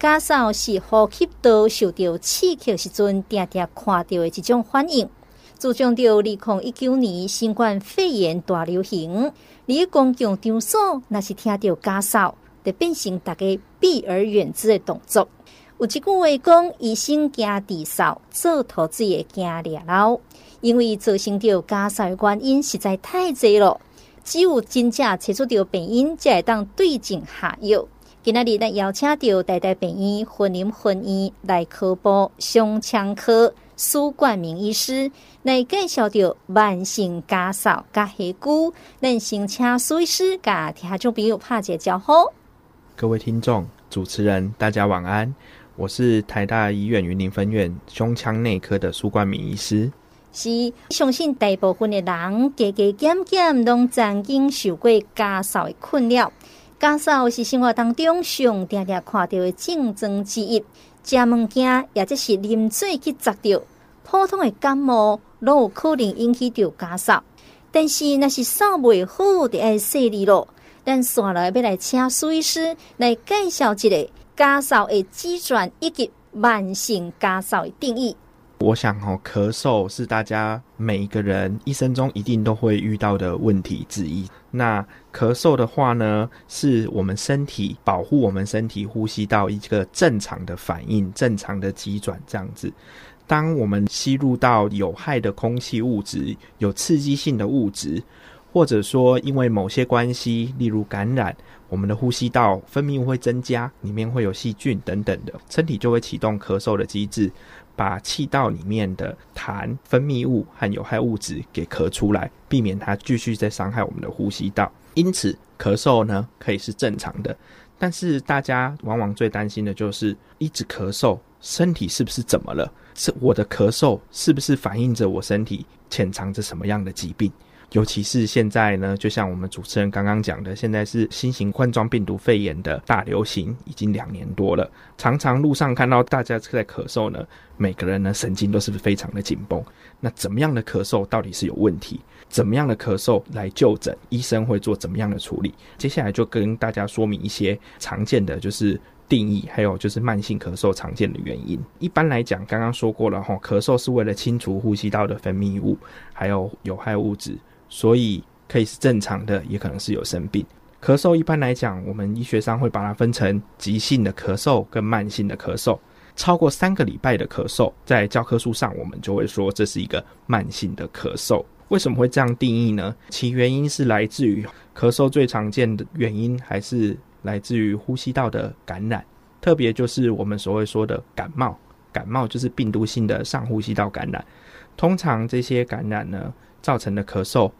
咳嗽是呼吸道受到刺激时阵，常常看到的一种反应。注重到二零一九年新冠肺炎大流行，你公共场所若是听到咳嗽，就变成大家避而远之的动作。有一句话讲：医生惊治嗽，做投资也惊抓漏。因为造成到咳嗽的原因实在太侪了，只有真正找出到病因，才会当对症下药。今仔日咱邀请到台大病院云林分院内科部胸腔科苏冠明医师来介绍到慢性咳嗽甲下句。咱先请苏医师甲听众朋友拍个招呼。各位听众、主持人，大家晚安。我是台大医院云林分院胸腔内科的苏冠明医师。是相信大部分的人加加减减拢曾经受过咳嗽的困扰。咳嗽是生活当中上常常看到的症状之一，食物件也即是啉水去砸到，普通的感冒都有可能引起到咳嗽。但是那是扫袂好的爱细腻咯。咱刷来要来请苏医师来介绍一个咳嗽的机转以及慢性咳嗽的定义。我想哦，咳嗽是大家每一个人一生中一定都会遇到的问题之一。那咳嗽的话呢，是我们身体保护我们身体呼吸道一个正常的反应，正常的急转这样子。当我们吸入到有害的空气物质、有刺激性的物质，或者说因为某些关系，例如感染，我们的呼吸道分泌物会增加，里面会有细菌等等的，身体就会启动咳嗽的机制。把气道里面的痰、分泌物和有害物质给咳出来，避免它继续再伤害我们的呼吸道。因此，咳嗽呢可以是正常的，但是大家往往最担心的就是一直咳嗽，身体是不是怎么了？是我的咳嗽是不是反映着我身体潜藏着什么样的疾病？尤其是现在呢，就像我们主持人刚刚讲的，现在是新型冠状病毒肺炎的大流行，已经两年多了。常常路上看到大家在咳嗽呢，每个人呢神经都是非常的紧绷。那怎么样的咳嗽到底是有问题？怎么样的咳嗽来就诊？医生会做怎么样的处理？接下来就跟大家说明一些常见的就是定义，还有就是慢性咳嗽常见的原因。一般来讲，刚刚说过了哈，咳嗽是为了清除呼吸道的分泌物，还有有害物质。所以可以是正常的，也可能是有生病。咳嗽一般来讲，我们医学上会把它分成急性的咳嗽跟慢性的咳嗽。超过三个礼拜的咳嗽，在教科书上我们就会说这是一个慢性的咳嗽。为什么会这样定义呢？其原因是来自于咳嗽最常见的原因还是来自于呼吸道的感染，特别就是我们所谓说的感冒。感冒就是病毒性的上呼吸道感染。通常这些感染呢，造成的咳嗽，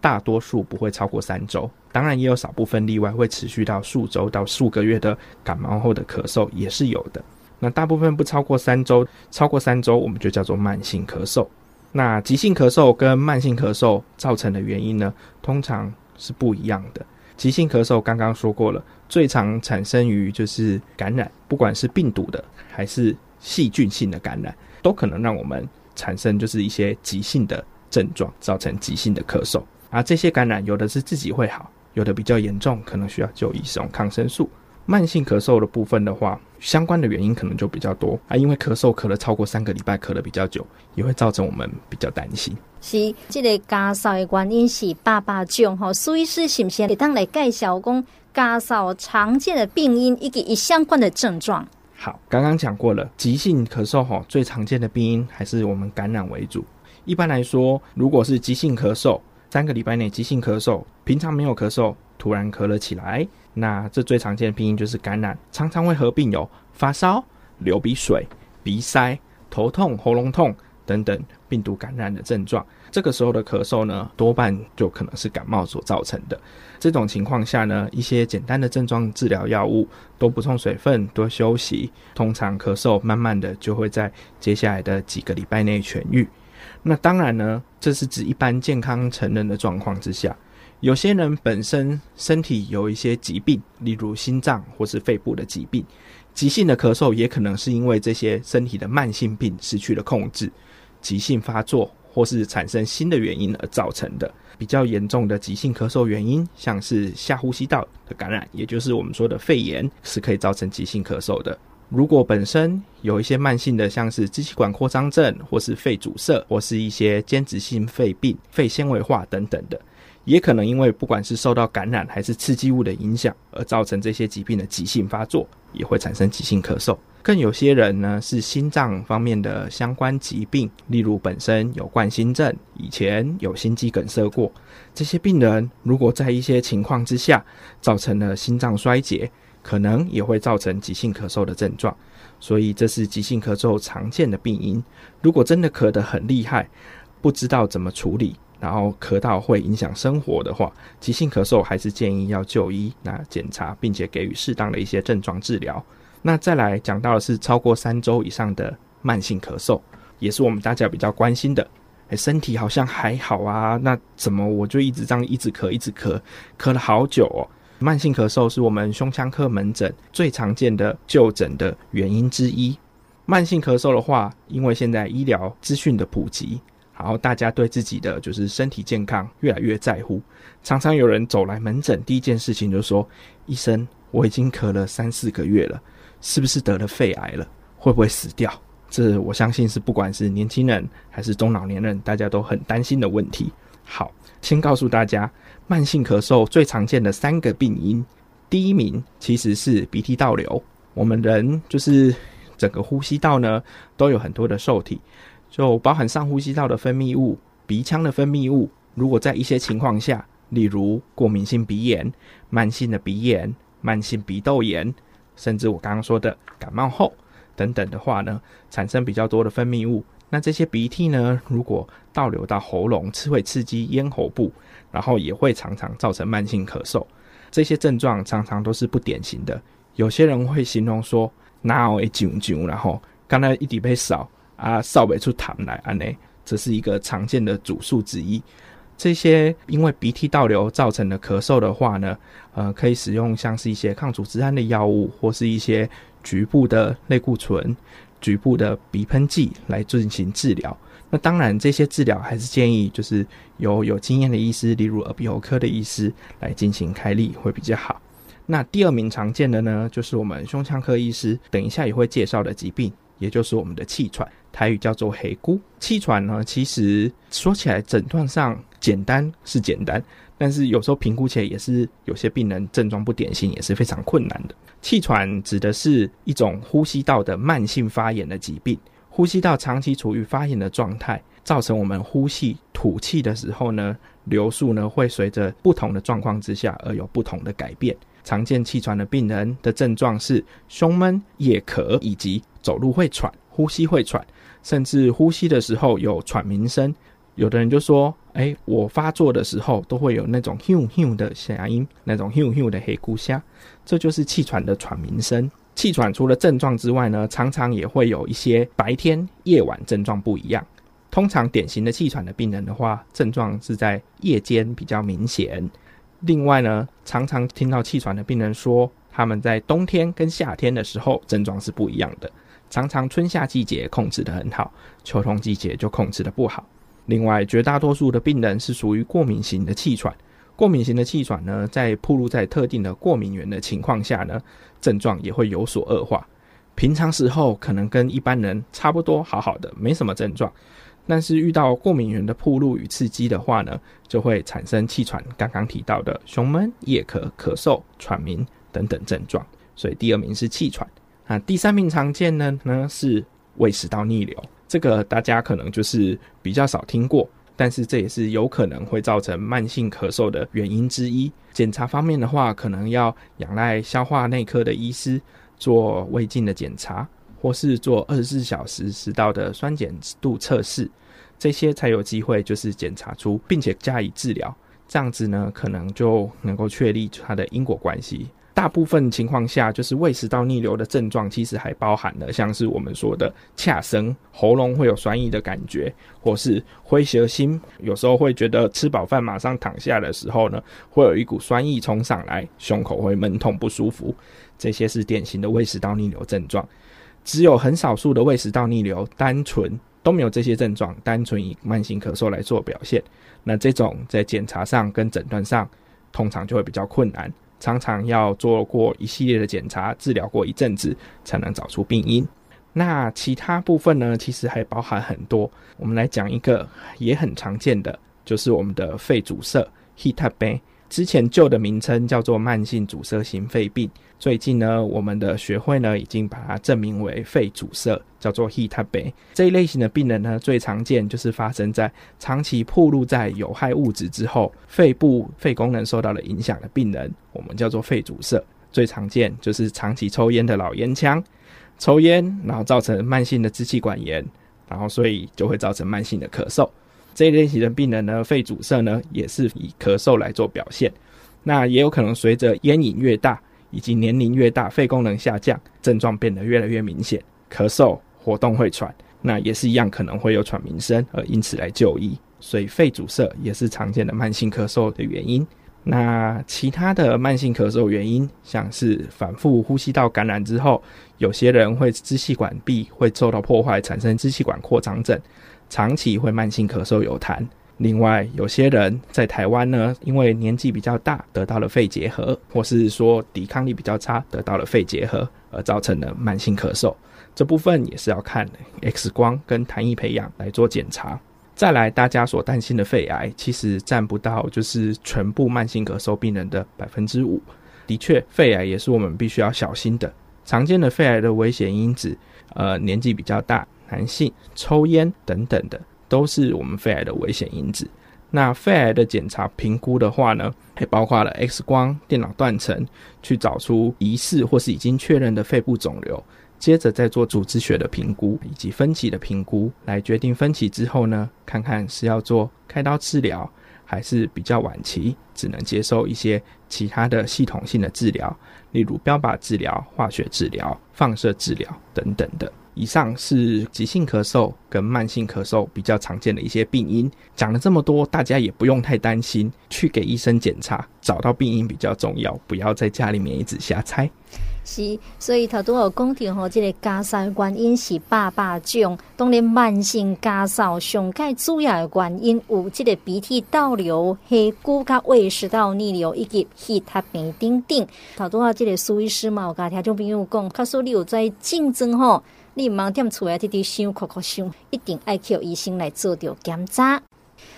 大多数不会超过三周，当然也有少部分例外，会持续到数周到数个月的感冒后的咳嗽也是有的。那大部分不超过三周，超过三周我们就叫做慢性咳嗽。那急性咳嗽跟慢性咳嗽造成的原因呢，通常是不一样的。急性咳嗽刚刚说过了，最常产生于就是感染，不管是病毒的还是细菌性的感染，都可能让我们产生就是一些急性的。症状造成急性的咳嗽，而这些感染有的是自己会好，有的比较严重，可能需要就医使用抗生素。慢性咳嗽的部分的话，相关的原因可能就比较多啊，因为咳嗽咳了超过三个礼拜，咳了比较久，也会造成我们比较担心。是，这个咳嗽的原因是爸爸种吼，苏医师是不是会当来介绍讲咳嗽常见的病因以及相关的症状？好，刚刚讲过了，急性咳嗽吼，最常见的病因还是我们感染为主。一般来说，如果是急性咳嗽，三个礼拜内急性咳嗽，平常没有咳嗽，突然咳了起来，那这最常见的病因就是感染，常常会合并有发烧、流鼻水、鼻塞、头痛、喉咙痛等等病毒感染的症状。这个时候的咳嗽呢，多半就可能是感冒所造成的。这种情况下呢，一些简单的症状治疗药物，多补充水分，多休息，通常咳嗽慢慢的就会在接下来的几个礼拜内痊愈。那当然呢，这是指一般健康成人的状况之下。有些人本身身体有一些疾病，例如心脏或是肺部的疾病，急性的咳嗽也可能是因为这些身体的慢性病失去了控制，急性发作或是产生新的原因而造成的。比较严重的急性咳嗽原因，像是下呼吸道的感染，也就是我们说的肺炎，是可以造成急性咳嗽的。如果本身有一些慢性的，像是支气管扩张症，或是肺阻塞，或是一些间质性肺病、肺纤维化等等的，也可能因为不管是受到感染还是刺激物的影响，而造成这些疾病的急性发作，也会产生急性咳嗽。更有些人呢是心脏方面的相关疾病，例如本身有冠心症，以前有心肌梗塞过，这些病人如果在一些情况之下造成了心脏衰竭。可能也会造成急性咳嗽的症状，所以这是急性咳嗽常见的病因。如果真的咳得很厉害，不知道怎么处理，然后咳到会影响生活的话，急性咳嗽还是建议要就医，那检查并且给予适当的一些症状治疗。那再来讲到的是超过三周以上的慢性咳嗽，也是我们大家比较关心的。诶，身体好像还好啊，那怎么我就一直这样一直咳，一直咳，咳了好久哦。慢性咳嗽是我们胸腔科门诊最常见的就诊的原因之一。慢性咳嗽的话，因为现在医疗资讯的普及，然后大家对自己的就是身体健康越来越在乎，常常有人走来门诊，第一件事情就说：“医生，我已经咳了三四个月了，是不是得了肺癌了？会不会死掉？”这我相信是不管是年轻人还是中老年人，大家都很担心的问题。好，先告诉大家。慢性咳嗽最常见的三个病因，第一名其实是鼻涕倒流。我们人就是整个呼吸道呢，都有很多的受体，就包含上呼吸道的分泌物、鼻腔的分泌物。如果在一些情况下，例如过敏性鼻炎、慢性的鼻炎、慢性鼻窦炎，甚至我刚刚说的感冒后等等的话呢，产生比较多的分泌物。那这些鼻涕呢，如果倒流到喉咙，是会刺激咽喉部，然后也会常常造成慢性咳嗽。这些症状常常都是不典型的。有些人会形容说，哪会囧囧，然后刚才一滴被扫啊，扫不出痰来啊，呢，这是一个常见的主诉之一。这些因为鼻涕倒流造成的咳嗽的话呢，呃，可以使用像是一些抗组织胺的药物，或是一些局部的类固醇。局部的鼻喷剂来进行治疗。那当然，这些治疗还是建议就是由有经验的医师，例如耳鼻喉科的医师来进行开立会比较好。那第二名常见的呢，就是我们胸腔科医师等一下也会介绍的疾病，也就是我们的气喘，台语叫做黑菇。气喘呢，其实说起来诊断上简单是简单，但是有时候评估起来也是有些病人症状不典型，也是非常困难的。气喘指的是一种呼吸道的慢性发炎的疾病，呼吸道长期处于发炎的状态，造成我们呼气吐气的时候呢，流速呢会随着不同的状况之下而有不同的改变。常见气喘的病人的症状是胸闷、夜咳，以及走路会喘、呼吸会喘，甚至呼吸的时候有喘鸣声。有的人就说：“哎、我发作的时候都会有那种咻咻的声音，那种咻咻的黑咕虾，这就是气喘的喘鸣声。气喘除了症状之外呢，常常也会有一些白天、夜晚症状不一样。通常典型的气喘的病人的话，症状是在夜间比较明显。另外呢，常常听到气喘的病人说，他们在冬天跟夏天的时候症状是不一样的。常常春夏季节控制得很好，秋冬季节就控制得不好。”另外，绝大多数的病人是属于过敏型的气喘。过敏型的气喘呢，在暴露在特定的过敏源的情况下呢，症状也会有所恶化。平常时候可能跟一般人差不多，好好的，没什么症状。但是遇到过敏源的暴露与刺激的话呢，就会产生气喘。刚刚提到的胸闷、夜咳、咳嗽、喘鸣等等症状。所以第二名是气喘。啊，第三名常见的，呢是胃食道逆流。这个大家可能就是比较少听过，但是这也是有可能会造成慢性咳嗽的原因之一。检查方面的话，可能要仰赖消化内科的医师做胃镜的检查，或是做二十四小时食道的酸碱度测试，这些才有机会就是检查出，并且加以治疗。这样子呢，可能就能够确立它的因果关系。大部分情况下，就是胃食道逆流的症状，其实还包含了像是我们说的恰声，喉咙会有酸意的感觉，或是灰蛇心，有时候会觉得吃饱饭马上躺下的时候呢，会有一股酸意冲上来，胸口会闷痛不舒服，这些是典型的胃食道逆流症状。只有很少数的胃食道逆流单纯都没有这些症状，单纯以慢性咳嗽来做表现，那这种在检查上跟诊断上，通常就会比较困难。常常要做过一系列的检查，治疗过一阵子，才能找出病因。那其他部分呢，其实还包含很多。我们来讲一个也很常见的，就是我们的肺阻塞 （heat b 之前旧的名称叫做慢性阻塞性肺病，最近呢，我们的学会呢已经把它证明为肺阻塞，叫做 heat b 这一类型的病人呢，最常见就是发生在长期暴露在有害物质之后，肺部肺功能受到了影响的病人，我们叫做肺阻塞。最常见就是长期抽烟的老烟枪。抽烟，然后造成慢性的支气管炎，然后所以就会造成慢性的咳嗽。这一类型的病人呢，肺阻塞呢，也是以咳嗽来做表现。那也有可能随着烟瘾越大，以及年龄越大，肺功能下降，症状变得越来越明显，咳嗽、活动会喘，那也是一样可能会有喘鸣声，而因此来就医。所以肺阻塞也是常见的慢性咳嗽的原因。那其他的慢性咳嗽原因，像是反复呼吸道感染之后，有些人会支气管壁会受到破坏，产生支气管扩张症，长期会慢性咳嗽有痰。另外，有些人在台湾呢，因为年纪比较大，得到了肺结核，或是说抵抗力比较差，得到了肺结核，而造成了慢性咳嗽。这部分也是要看 X 光跟痰液培养来做检查。再来，大家所担心的肺癌，其实占不到就是全部慢性咳嗽病人的百分之五。的确，肺癌也是我们必须要小心的。常见的肺癌的危险因子，呃，年纪比较大、男性、抽烟等等的，都是我们肺癌的危险因子。那肺癌的检查评估的话呢，还包括了 X 光、电脑断层，去找出疑似或是已经确认的肺部肿瘤。接着再做组织学的评估以及分期的评估，来决定分期之后呢，看看是要做开刀治疗，还是比较晚期，只能接受一些其他的系统性的治疗，例如标靶治疗、化学治疗、放射治疗等等的。以上是急性咳嗽跟慢性咳嗽比较常见的一些病因。讲了这么多，大家也不用太担心，去给医生检查，找到病因比较重要，不要在家里面一直瞎猜。是，所以头拄有讲到吼，这个咳嗽原因是百百种。当然，慢性咳嗽上盖主要的原因有这个鼻涕倒流、黑菇、甲胃食道逆流以及气塌病等等。头拄啊，这个苏医师嘛，有甲听众朋友讲，他说你有在竞争吼，你毋茫踮厝内直直想、哭哭想，一定爱叫医生来做着检查。接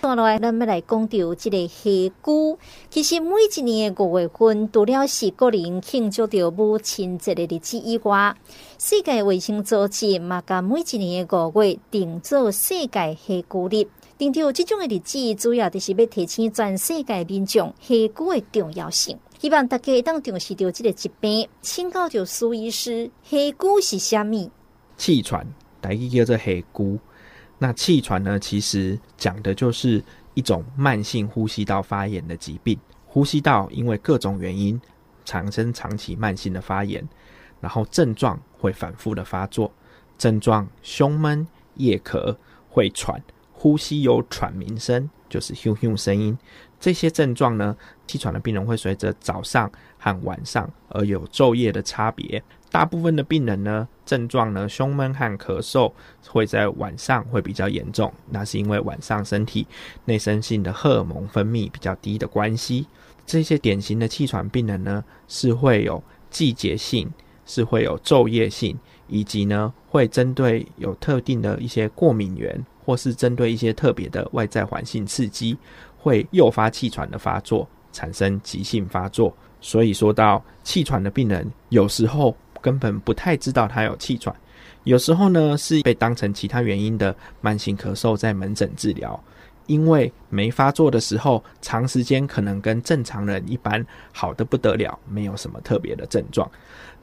下来，咱要来讲到这个黑菇。其实每一年的五月份，除了是国人庆祝着母亲节的日子以外，世界卫生组织嘛，甲每一年的五月定做世界黑菇日。定着这种的日子，主要就是要提醒全世界民众黑菇的重要性。希望大家当重视着这个疾病。请教着苏医师，黑菇是虾米？气喘，大家叫做黑菇。那气喘呢，其实讲的就是一种慢性呼吸道发炎的疾病。呼吸道因为各种原因产生长期慢性的发炎，然后症状会反复的发作，症状胸闷、夜咳、会喘、呼吸有喘鸣声，就是咻咻声音。这些症状呢，气喘的病人会随着早上和晚上而有昼夜的差别。大部分的病人呢，症状呢，胸闷和咳嗽会在晚上会比较严重，那是因为晚上身体内生性的荷尔蒙分泌比较低的关系。这些典型的气喘病人呢，是会有季节性，是会有昼夜性，以及呢，会针对有特定的一些过敏源，或是针对一些特别的外在环境刺激，会诱发气喘的发作，产生急性发作。所以说到气喘的病人，有时候。根本不太知道他有气喘，有时候呢是被当成其他原因的慢性咳嗽在门诊治疗，因为没发作的时候，长时间可能跟正常人一般好的不得了，没有什么特别的症状。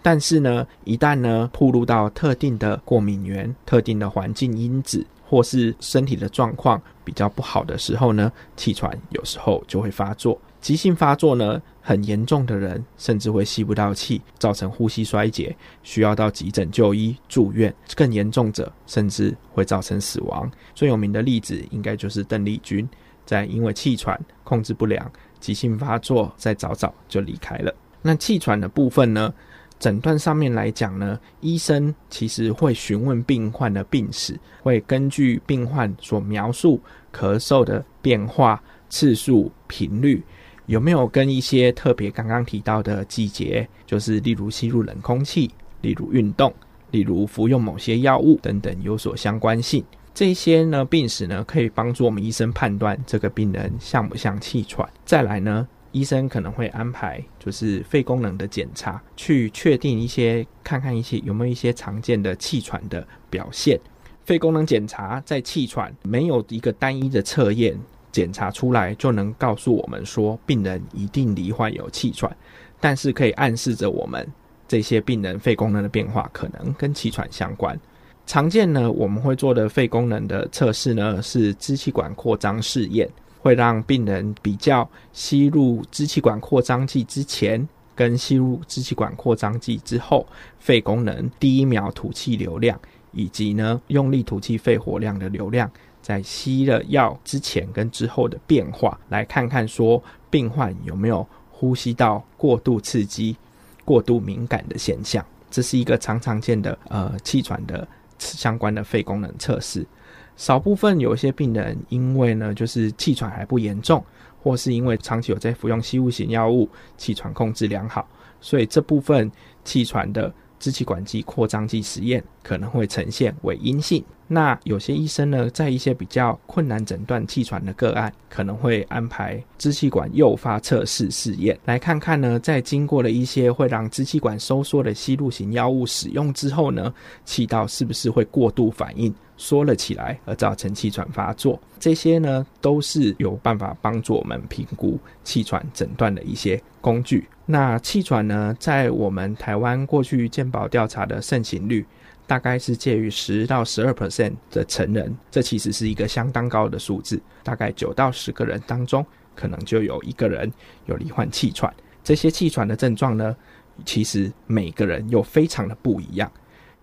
但是呢，一旦呢暴露到特定的过敏源、特定的环境因子，或是身体的状况比较不好的时候呢，气喘有时候就会发作。急性发作呢，很严重的人甚至会吸不到气，造成呼吸衰竭，需要到急诊就医住院。更严重者甚至会造成死亡。最有名的例子应该就是邓丽君，在因为气喘控制不良，急性发作，在早早就离开了。那气喘的部分呢，诊断上面来讲呢，医生其实会询问病患的病史，会根据病患所描述咳嗽的变化次数频率。有没有跟一些特别刚刚提到的季节，就是例如吸入冷空气、例如运动、例如服用某些药物等等有所相关性？这些呢病史呢可以帮助我们医生判断这个病人像不像气喘。再来呢，医生可能会安排就是肺功能的检查，去确定一些看看一些有没有一些常见的气喘的表现。肺功能检查在气喘没有一个单一的测验检查出来就能告诉我们说病人一定罹患有气喘，但是可以暗示着我们这些病人肺功能的变化可能跟气喘相关。常见呢，我们会做的肺功能的测试呢是支气管扩张试验，会让病人比较吸入支气管扩张剂之前跟吸入支气管扩张剂之后肺功能第一秒吐气流量。以及呢，用力吐气肺活量的流量，在吸了药之前跟之后的变化，来看看说病患有没有呼吸道过度刺激、过度敏感的现象。这是一个常常见的呃气喘的相关的肺功能测试。少部分有一些病人因为呢，就是气喘还不严重，或是因为长期有在服用吸入型药物，气喘控制良好，所以这部分气喘的。支气管剂扩张剂实验可能会呈现为阴性。那有些医生呢，在一些比较困难诊断气喘的个案，可能会安排支气管诱发测试试验，来看看呢，在经过了一些会让支气管收缩的吸入型药物使用之后呢，气道是不是会过度反应，缩了起来，而造成气喘发作？这些呢，都是有办法帮助我们评估气喘诊断的一些工具。那气喘呢，在我们台湾过去健保调查的盛行率，大概是介于十到十二 percent 的成人，这其实是一个相当高的数字。大概九到十个人当中，可能就有一个人有罹患气喘。这些气喘的症状呢，其实每个人又非常的不一样。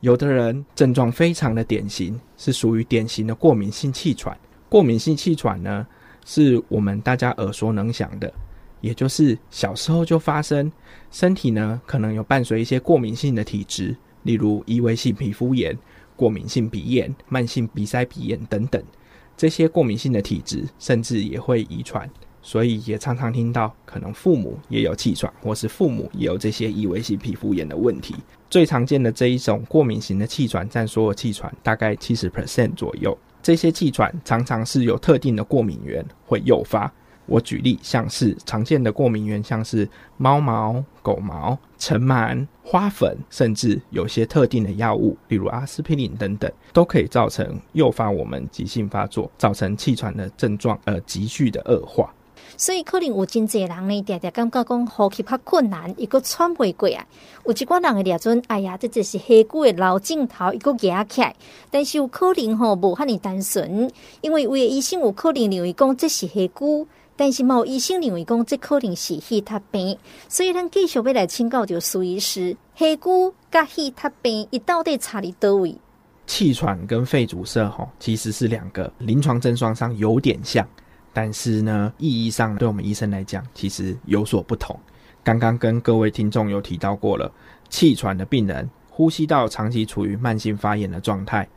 有的人症状非常的典型，是属于典型的过敏性气喘。过敏性气喘呢，是我们大家耳熟能详的。也就是小时候就发生，身体呢可能有伴随一些过敏性的体质，例如异位性皮肤炎、过敏性鼻炎、慢性鼻塞鼻炎等等。这些过敏性的体质甚至也会遗传，所以也常常听到可能父母也有气喘，或是父母也有这些异位性皮肤炎的问题。最常见的这一种过敏型的气喘占所有气喘大概七十 percent 左右。这些气喘常常是有特定的过敏源会诱发。我举例，像是常见的过敏源，像是猫毛、狗毛、尘螨、花粉，甚至有些特定的药物，例如阿司匹林等等，都可以造成诱发我们急性发作，造成气喘的症状呃急剧的恶化。所以可能有真侪人呢，常常感觉讲呼吸较困难，一个喘不过啊。有一寡人会抓准，哎呀，这就是下骨的老镜头一个夹起来，但是有可能吼无遐尔单纯，因为有的医生有可能认为讲这是下骨。但是某医生认为讲，这可能是气塌病，所以咱继续要来请教就苏医师，下骨甲气塌病，伊到底差伫叨位？气喘跟肺阻塞吼，其实是两个临床症状上有点像，但是呢，意义上对我们医生来讲，其实有所不同。刚刚跟各位听众有提到过了，气喘的病人呼吸道长期处于慢性发炎的状态，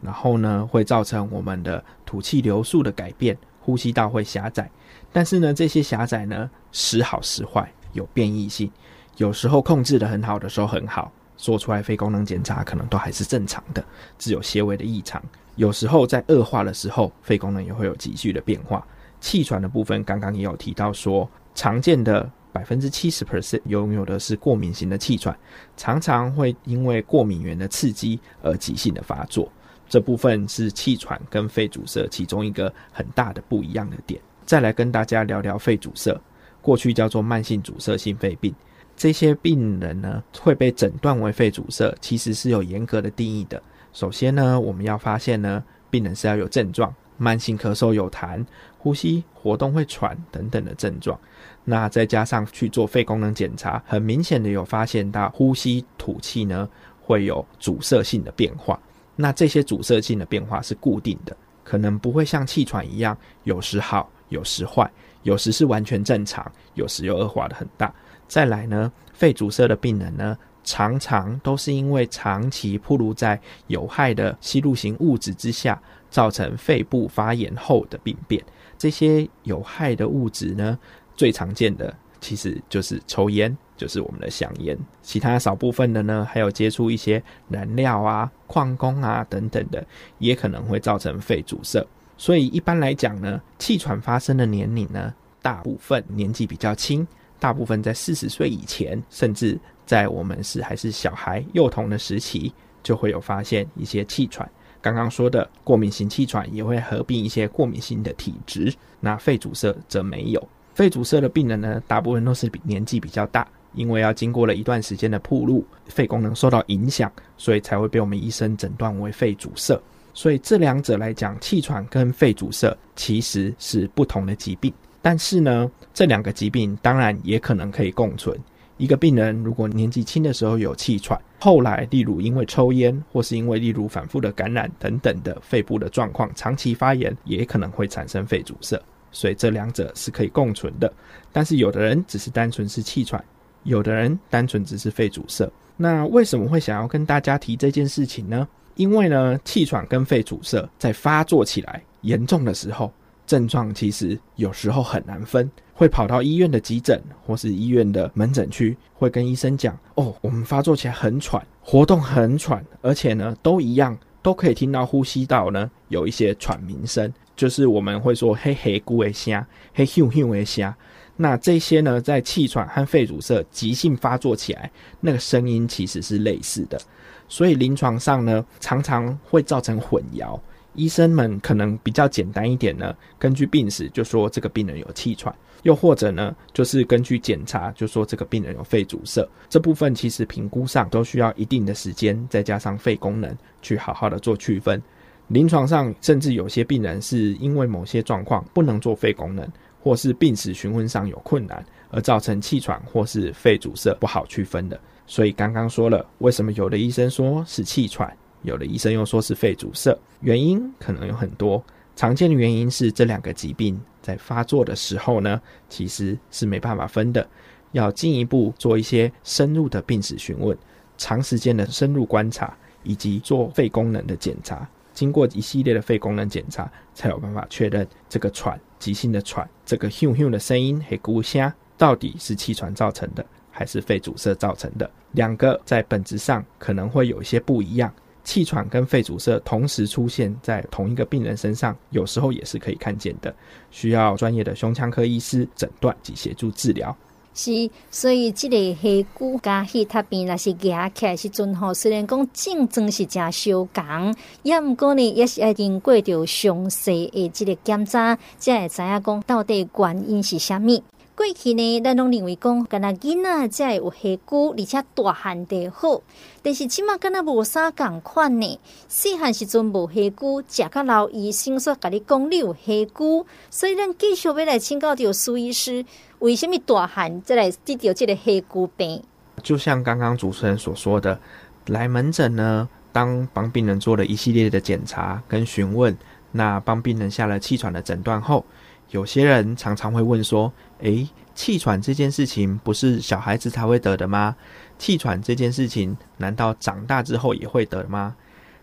然后呢，会造成我们的吐气流速的改变，呼吸道会狭窄。但是呢，这些狭窄呢，时好时坏，有变异性。有时候控制的很好的时候很好，做出来肺功能检查可能都还是正常的，只有些微的异常。有时候在恶化的时候，肺功能也会有急剧的变化。气喘的部分，刚刚也有提到说，常见的百分之七十 percent 拥有的是过敏型的气喘，常常会因为过敏源的刺激而急性的发作。这部分是气喘跟肺阻塞其中一个很大的不一样的点。再来跟大家聊聊肺阻塞，过去叫做慢性阻塞性肺病，这些病人呢会被诊断为肺阻塞，其实是有严格的定义的。首先呢，我们要发现呢，病人是要有症状，慢性咳嗽有痰，呼吸活动会喘等等的症状。那再加上去做肺功能检查，很明显的有发现到呼吸吐气呢会有阻塞性的变化。那这些阻塞性的变化是固定的，可能不会像气喘一样，有时好。有时坏，有时是完全正常，有时又恶化的很大。再来呢，肺阻塞的病人呢，常常都是因为长期暴露在有害的吸入型物质之下，造成肺部发炎后的病变。这些有害的物质呢，最常见的其实就是抽烟，就是我们的香烟。其他少部分的呢，还有接触一些燃料啊、矿工啊等等的，也可能会造成肺阻塞。所以一般来讲呢，气喘发生的年龄呢，大部分年纪比较轻，大部分在四十岁以前，甚至在我们是还是小孩、幼童的时期，就会有发现一些气喘。刚刚说的过敏性气喘也会合并一些过敏性的体质，那肺阻塞则没有。肺阻塞的病人呢，大部分都是年纪比较大，因为要经过了一段时间的暴露，肺功能受到影响，所以才会被我们医生诊断为肺阻塞。所以这两者来讲，气喘跟肺阻塞其实是不同的疾病。但是呢，这两个疾病当然也可能可以共存。一个病人如果年纪轻的时候有气喘，后来例如因为抽烟，或是因为例如反复的感染等等的肺部的状况，长期发炎也可能会产生肺阻塞。所以这两者是可以共存的。但是有的人只是单纯是气喘，有的人单纯只是肺阻塞。那为什么会想要跟大家提这件事情呢？因为呢，气喘跟肺阻塞在发作起来严重的时候，症状其实有时候很难分，会跑到医院的急诊或是医院的门诊区，会跟医生讲：“哦，我们发作起来很喘，活动很喘，而且呢都一样，都可以听到呼吸道呢有一些喘鸣声，就是我们会说嘿嘿咕的声，嘿咻咻的声。那这些呢，在气喘和肺阻塞急性发作起来，那个声音其实是类似的。”所以临床上呢，常常会造成混淆。医生们可能比较简单一点呢，根据病史就说这个病人有气喘，又或者呢，就是根据检查就说这个病人有肺阻塞。这部分其实评估上都需要一定的时间，再加上肺功能去好好的做区分。临床上甚至有些病人是因为某些状况不能做肺功能，或是病史询问上有困难，而造成气喘或是肺阻塞不好区分的。所以刚刚说了，为什么有的医生说是气喘，有的医生又说是肺阻塞？原因可能有很多，常见的原因是这两个疾病在发作的时候呢，其实是没办法分的，要进一步做一些深入的病史询问，长时间的深入观察，以及做肺功能的检查。经过一系列的肺功能检查，才有办法确认这个喘，急性的喘，这个咻咻的声音，嘿咕声，到底是气喘造成的。还是肺阻塞造成的，两个在本质上可能会有一些不一样。气喘跟肺阻塞同时出现在同一个病人身上，有时候也是可以看见的，需要专业的胸腔科医师诊断及协助治疗。是，所以这个黑骨加黑塔边那是压起来时阵吼，虽然讲症状是真相共，也毋过呢，也是要经过着详细的这个检查，才会知影讲到底原因是虾米。过去呢，咱拢认为讲，干那囡仔才会有黑菇，而且大汉的好。但是起码干那无啥共款呢。细汉时阵无黑菇，食较老，医生说甲你讲你有黑菇，所以咱继续要来请教着苏医师，为什么大汉再来得到这个黑菇病？就像刚刚主持人所说的，来门诊呢，当帮病人做了一系列的检查跟询问，那帮病人下了气喘的诊断后。有些人常常会问说：“诶，气喘这件事情不是小孩子才会得的吗？气喘这件事情难道长大之后也会得吗？”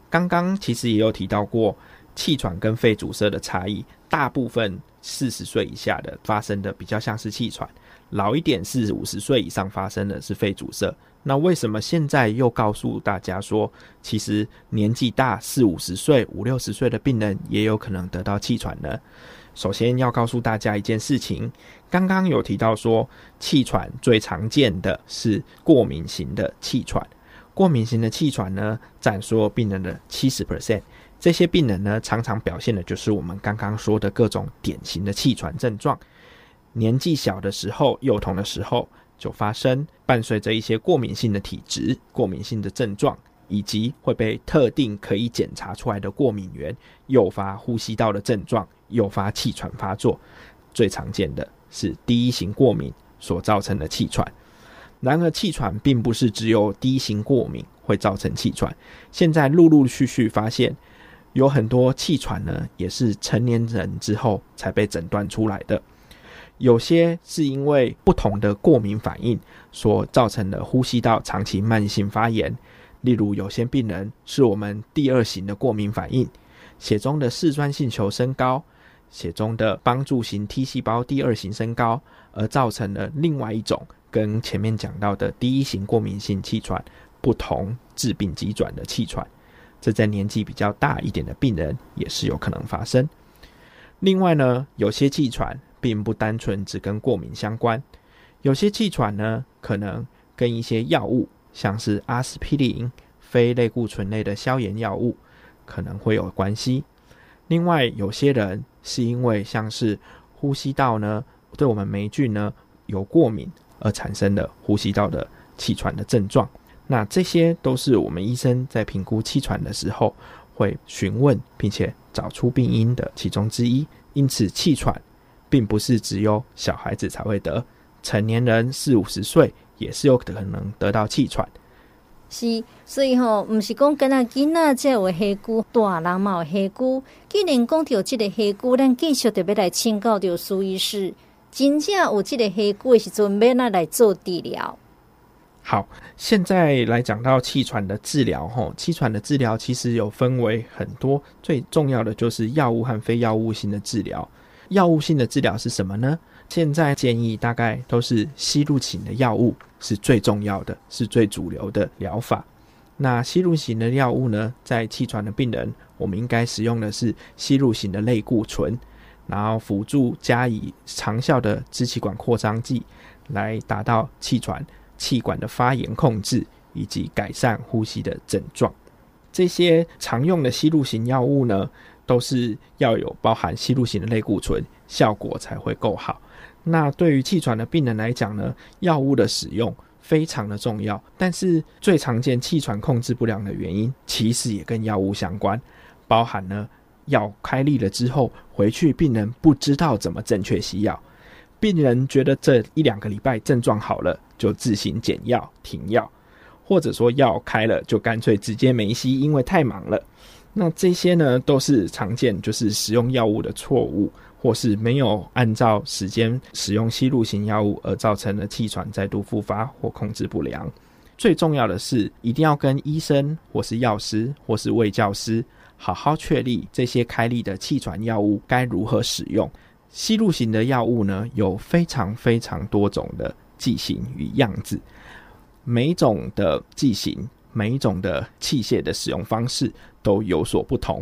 刚刚其实也有提到过，气喘跟肺阻塞的差异，大部分四十岁以下的发生的比较像是气喘，老一点是五十岁以上发生的是肺阻塞。那为什么现在又告诉大家说，其实年纪大四五十岁、五六十岁的病人也有可能得到气喘呢？首先要告诉大家一件事情，刚刚有提到说，气喘最常见的是过敏型的气喘。过敏型的气喘呢，占所有病人的七十 percent。这些病人呢，常常表现的就是我们刚刚说的各种典型的气喘症状。年纪小的时候，幼童的时候就发生，伴随着一些过敏性的体质、过敏性的症状。以及会被特定可以检查出来的过敏原诱发呼吸道的症状，诱发气喘发作。最常见的是第一型过敏所造成的气喘。然而，气喘并不是只有第一型过敏会造成气喘。现在陆陆续续发现，有很多气喘呢，也是成年人之后才被诊断出来的。有些是因为不同的过敏反应所造成的呼吸道长期慢性发炎。例如，有些病人是我们第二型的过敏反应，血中的嗜酸性球升高，血中的帮助型 T 细胞第二型升高，而造成了另外一种跟前面讲到的第一型过敏性气喘不同致病急转的气喘。这在年纪比较大一点的病人也是有可能发生。另外呢，有些气喘并不单纯只跟过敏相关，有些气喘呢可能跟一些药物，像是阿司匹林、非类固醇类的消炎药物可能会有关系。另外，有些人是因为像是呼吸道呢，对我们霉菌呢有过敏而产生的呼吸道的气喘的症状。那这些都是我们医生在评估气喘的时候会询问并且找出病因的其中之一。因此，气喘并不是只有小孩子才会得，成年人四五十岁也是有可能得到气喘。是，所以吼、哦，毋是讲跟那囡仔才有黑菇，大人嘛有黑菇。既然讲到这个黑菇，咱继续特别来请教到苏医师，真正有这个黑菇的时阵，要哪来做治疗？好，现在来讲到气喘的治疗，吼，气喘的治疗其实有分为很多，最重要的就是药物和非药物性的治疗。药物性的治疗是什么呢？现在建议大概都是吸入型的药物是最重要的，是最主流的疗法。那吸入型的药物呢，在气喘的病人，我们应该使用的是吸入型的类固醇，然后辅助加以长效的支气管扩张剂，来达到气喘气管的发炎控制以及改善呼吸的症状。这些常用的吸入型药物呢，都是要有包含吸入型的类固醇，效果才会够好。那对于气喘的病人来讲呢，药物的使用非常的重要。但是最常见气喘控制不良的原因，其实也跟药物相关，包含呢药开立了之后，回去病人不知道怎么正确吸药，病人觉得这一两个礼拜症状好了，就自行减药停药，或者说药开了就干脆直接没吸，因为太忙了。那这些呢，都是常见，就是使用药物的错误，或是没有按照时间使用吸入型药物，而造成了气喘再度复发或控制不良。最重要的是，一定要跟医生或是药师或是卫教师好好确立这些开立的气喘药物该如何使用。吸入型的药物呢，有非常非常多种的剂型与样子，每一种的剂型。每一种的器械的使用方式都有所不同，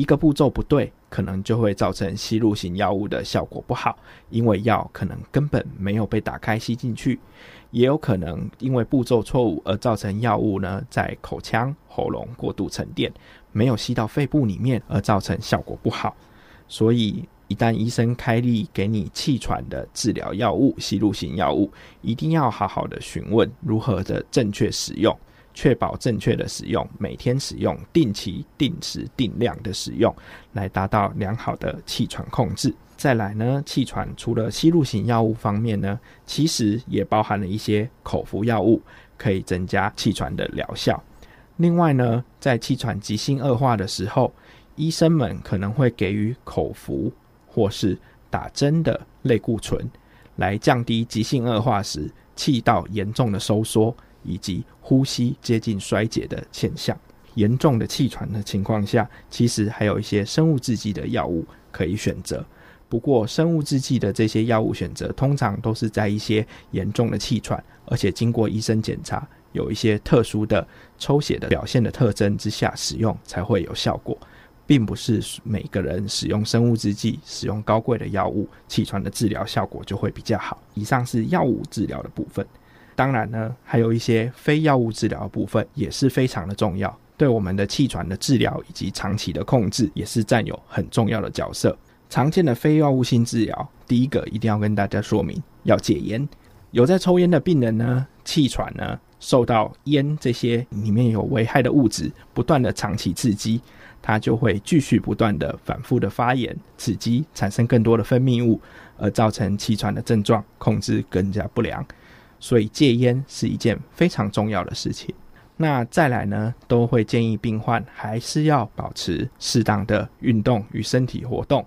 一个步骤不对，可能就会造成吸入型药物的效果不好，因为药可能根本没有被打开吸进去，也有可能因为步骤错误而造成药物呢在口腔、喉咙过度沉淀，没有吸到肺部里面，而造成效果不好。所以，一旦医生开立给你气喘的治疗药物、吸入型药物，一定要好好的询问如何的正确使用。确保正确的使用，每天使用，定期、定时、定量的使用，来达到良好的气喘控制。再来呢，气喘除了吸入型药物方面呢，其实也包含了一些口服药物，可以增加气喘的疗效。另外呢，在气喘急性恶化的时候，医生们可能会给予口服或是打针的类固醇，来降低急性恶化时气道严重的收缩。以及呼吸接近衰竭的现象，严重的气喘的情况下，其实还有一些生物制剂的药物可以选择。不过，生物制剂的这些药物选择，通常都是在一些严重的气喘，而且经过医生检查，有一些特殊的抽血的表现的特征之下使用才会有效果，并不是每个人使用生物制剂、使用高贵的药物，气喘的治疗效果就会比较好。以上是药物治疗的部分。当然呢，还有一些非药物治疗部分也是非常的重要，对我们的气喘的治疗以及长期的控制也是占有很重要的角色。常见的非药物性治疗，第一个一定要跟大家说明，要戒烟。有在抽烟的病人呢，气喘呢受到烟这些里面有危害的物质不断的长期刺激，它就会继续不断的反复的发炎、刺激，产生更多的分泌物，而造成气喘的症状控制更加不良。所以戒烟是一件非常重要的事情。那再来呢，都会建议病患还是要保持适当的运动与身体活动，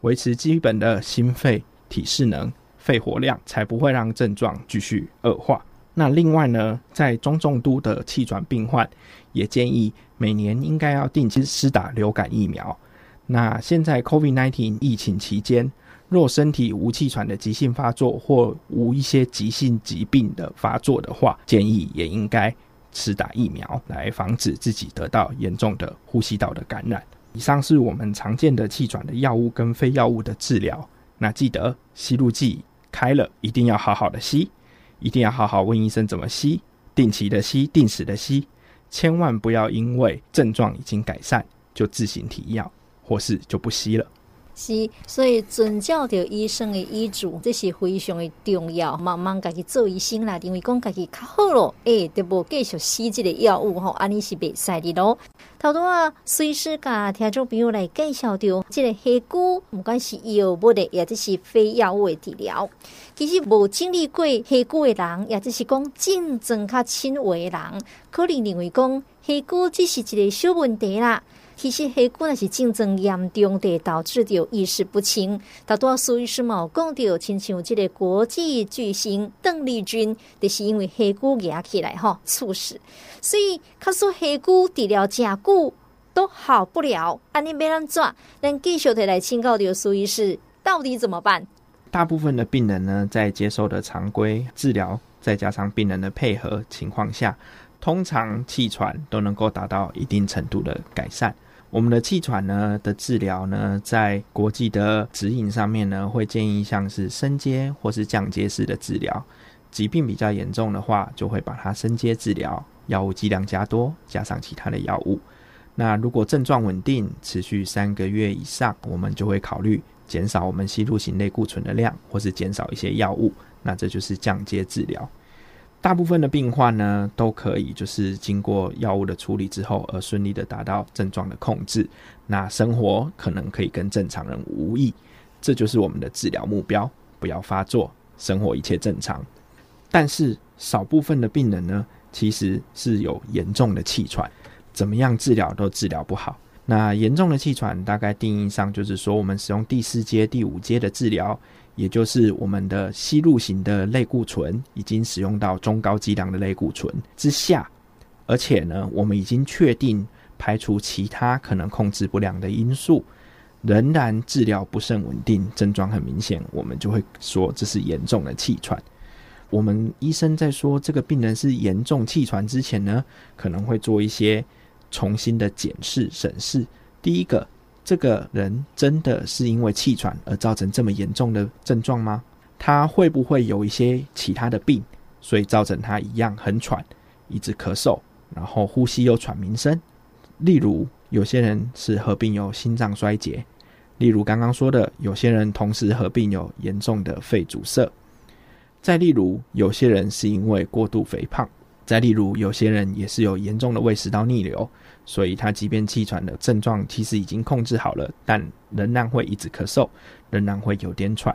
维持基本的心肺体适能、肺活量，才不会让症状继续恶化。那另外呢，在中重度的气喘病患，也建议每年应该要定期施打流感疫苗。那现在 COVID-19 疫情期间，若身体无气喘的急性发作或无一些急性疾病的发作的话，建议也应该施打疫苗来防止自己得到严重的呼吸道的感染。以上是我们常见的气喘的药物跟非药物的治疗。那记得吸入剂开了，一定要好好的吸，一定要好好问医生怎么吸，定期的吸，定时的吸，千万不要因为症状已经改善就自行停药，或是就不吸了。是，所以遵照着医生的医嘱，这是非常的重要。慢慢家己做医生啦，因为讲家己较好咯，诶、欸，就无继续吸这个药物吼，安尼是袂使的咯。头拄啊，随时甲听众朋友来介绍着这个黑菇，不管是药物的，也就是非药物的治疗。其实无经历过黑菇的人，也就是讲症状较轻微的人，可能认为讲黑菇只是一个小问题啦。其实黑菇那是竞争严重的，导致着意识不清。大多数医师嘛讲到，亲像这个国际巨星邓丽君，就是因为黑菇压起来哈猝死。所以，他说黑菇治疗加久都好不了，安尼没人抓，咱继续的来请教刘苏医师，到底怎么办？大部分的病人呢，在接受的常规治疗，再加上病人的配合情况下，通常气喘都能够达到一定程度的改善。我们的气喘呢的治疗呢，在国际的指引上面呢，会建议像是升阶或是降阶式的治疗。疾病比较严重的话，就会把它升阶治疗，药物剂量加多，加上其他的药物。那如果症状稳定，持续三个月以上，我们就会考虑减少我们吸入型类固醇的量，或是减少一些药物。那这就是降阶治疗。大部分的病患呢，都可以就是经过药物的处理之后，而顺利的达到症状的控制。那生活可能可以跟正常人无异，这就是我们的治疗目标。不要发作，生活一切正常。但是少部分的病人呢，其实是有严重的气喘，怎么样治疗都治疗不好。那严重的气喘，大概定义上就是说，我们使用第四阶、第五阶的治疗。也就是我们的吸入型的类固醇已经使用到中高剂量的类固醇之下，而且呢，我们已经确定排除其他可能控制不良的因素，仍然治疗不甚稳定，症状很明显，我们就会说这是严重的气喘。我们医生在说这个病人是严重气喘之前呢，可能会做一些重新的检视审视。第一个。这个人真的是因为气喘而造成这么严重的症状吗？他会不会有一些其他的病，所以造成他一样很喘，一直咳嗽，然后呼吸有喘鸣声？例如，有些人是合并有心脏衰竭，例如刚刚说的，有些人同时合并有严重的肺阻塞，再例如，有些人是因为过度肥胖，再例如，有些人也是有严重的胃食道逆流。所以，他即便气喘的症状其实已经控制好了，但仍然会一直咳嗽，仍然会有点喘。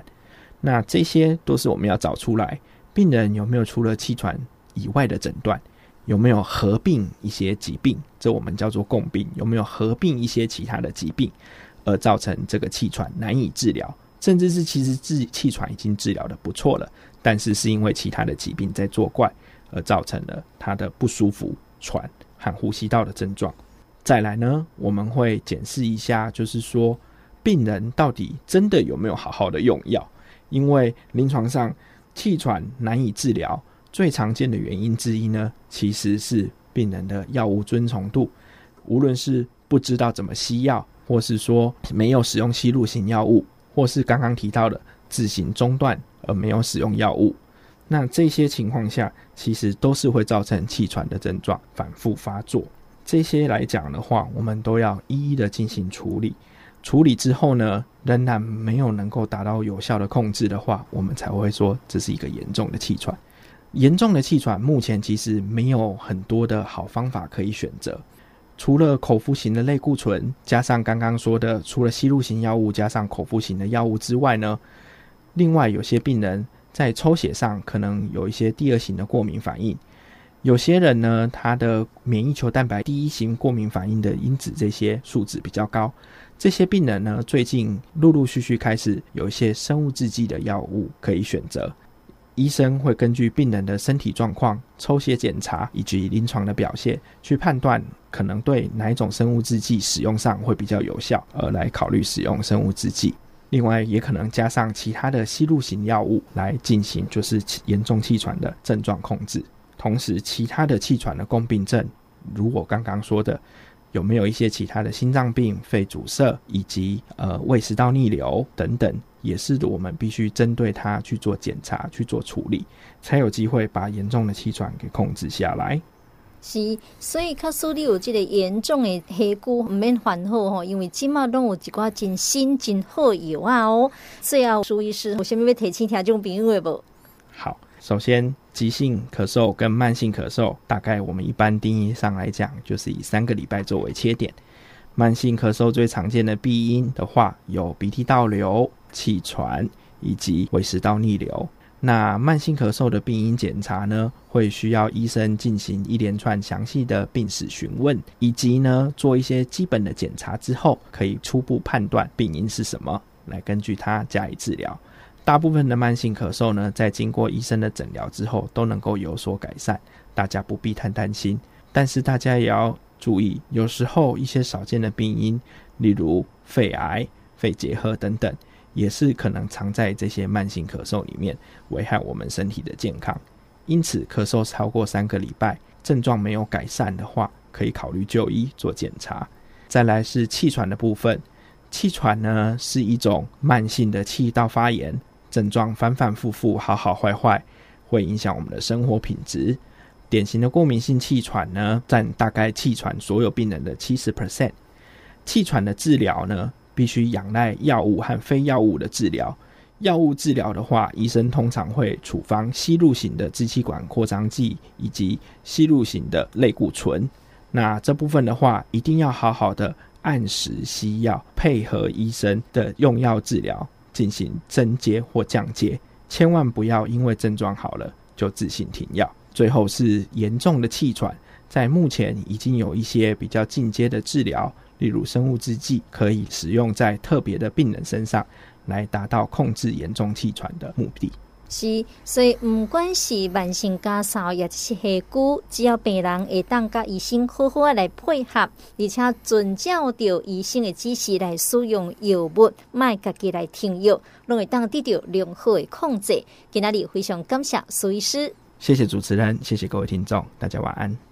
那这些都是我们要找出来，病人有没有除了气喘以外的诊断，有没有合并一些疾病，这我们叫做共病，有没有合并一些其他的疾病，而造成这个气喘难以治疗，甚至是其实治气喘已经治疗得不错了，但是是因为其他的疾病在作怪，而造成了他的不舒服喘。和呼吸道的症状，再来呢，我们会检视一下，就是说病人到底真的有没有好好的用药？因为临床上气喘难以治疗，最常见的原因之一呢，其实是病人的药物遵从度，无论是不知道怎么吸药，或是说没有使用吸入型药物，或是刚刚提到的自行中断而没有使用药物。那这些情况下，其实都是会造成气喘的症状反复发作。这些来讲的话，我们都要一一的进行处理。处理之后呢，仍然没有能够达到有效的控制的话，我们才会说这是一个严重的气喘。严重的气喘目前其实没有很多的好方法可以选择，除了口服型的类固醇，加上刚刚说的，除了吸入型药物加上口服型的药物之外呢，另外有些病人。在抽血上可能有一些第二型的过敏反应，有些人呢，他的免疫球蛋白第一型过敏反应的因子这些数值比较高，这些病人呢，最近陆陆续续开始有一些生物制剂的药物可以选择。医生会根据病人的身体状况、抽血检查以及临床的表现，去判断可能对哪一种生物制剂使用上会比较有效，而来考虑使用生物制剂。另外，也可能加上其他的吸入型药物来进行，就是严重气喘的症状控制。同时，其他的气喘的共病症，如我刚刚说的，有没有一些其他的心脏病、肺阻塞以及呃胃食道逆流等等，也是我们必须针对它去做检查、去做处理，才有机会把严重的气喘给控制下来。是，所以假使你有这个严重的气鼓，唔免烦恼吼，因为即马拢有一寡真新真好药啊哦。最后，苏医师，有啥物要提醒听众朋友的无？好，首先。急性咳嗽跟慢性咳嗽，大概我们一般定义上来讲，就是以三个礼拜作为切点。慢性咳嗽最常见的病因的话，有鼻涕倒流、气喘以及胃食道逆流。那慢性咳嗽的病因检查呢，会需要医生进行一连串详细的病史询问，以及呢做一些基本的检查之后，可以初步判断病因是什么，来根据它加以治疗。大部分的慢性咳嗽呢，在经过医生的诊疗之后，都能够有所改善，大家不必太担心。但是大家也要注意，有时候一些少见的病因，例如肺癌、肺结核等等，也是可能藏在这些慢性咳嗽里面，危害我们身体的健康。因此，咳嗽超过三个礼拜，症状没有改善的话，可以考虑就医做检查。再来是气喘的部分，气喘呢是一种慢性的气道发炎。症状反反复复，好好坏坏，会影响我们的生活品质。典型的过敏性气喘呢，占大概气喘所有病人的七十 percent。气喘的治疗呢，必须仰赖药物和非药物的治疗。药物治疗的话，医生通常会处方吸入型的支气管扩张剂以及吸入型的类固醇。那这部分的话，一定要好好的按时吸药，配合医生的用药治疗。进行增阶或降阶，千万不要因为症状好了就自行停药。最后是严重的气喘，在目前已经有一些比较进阶的治疗，例如生物制剂，可以使用在特别的病人身上，来达到控制严重气喘的目的。是，所以不管是慢性咳嗽，也是气鼓，只要病人会当甲医生好好来配合，而且遵照着医生的指示来使用药物，卖家己来停药，拢会当得到良好的控制。今仔日非常感谢苏医师，谢谢主持人，谢谢各位听众，大家晚安。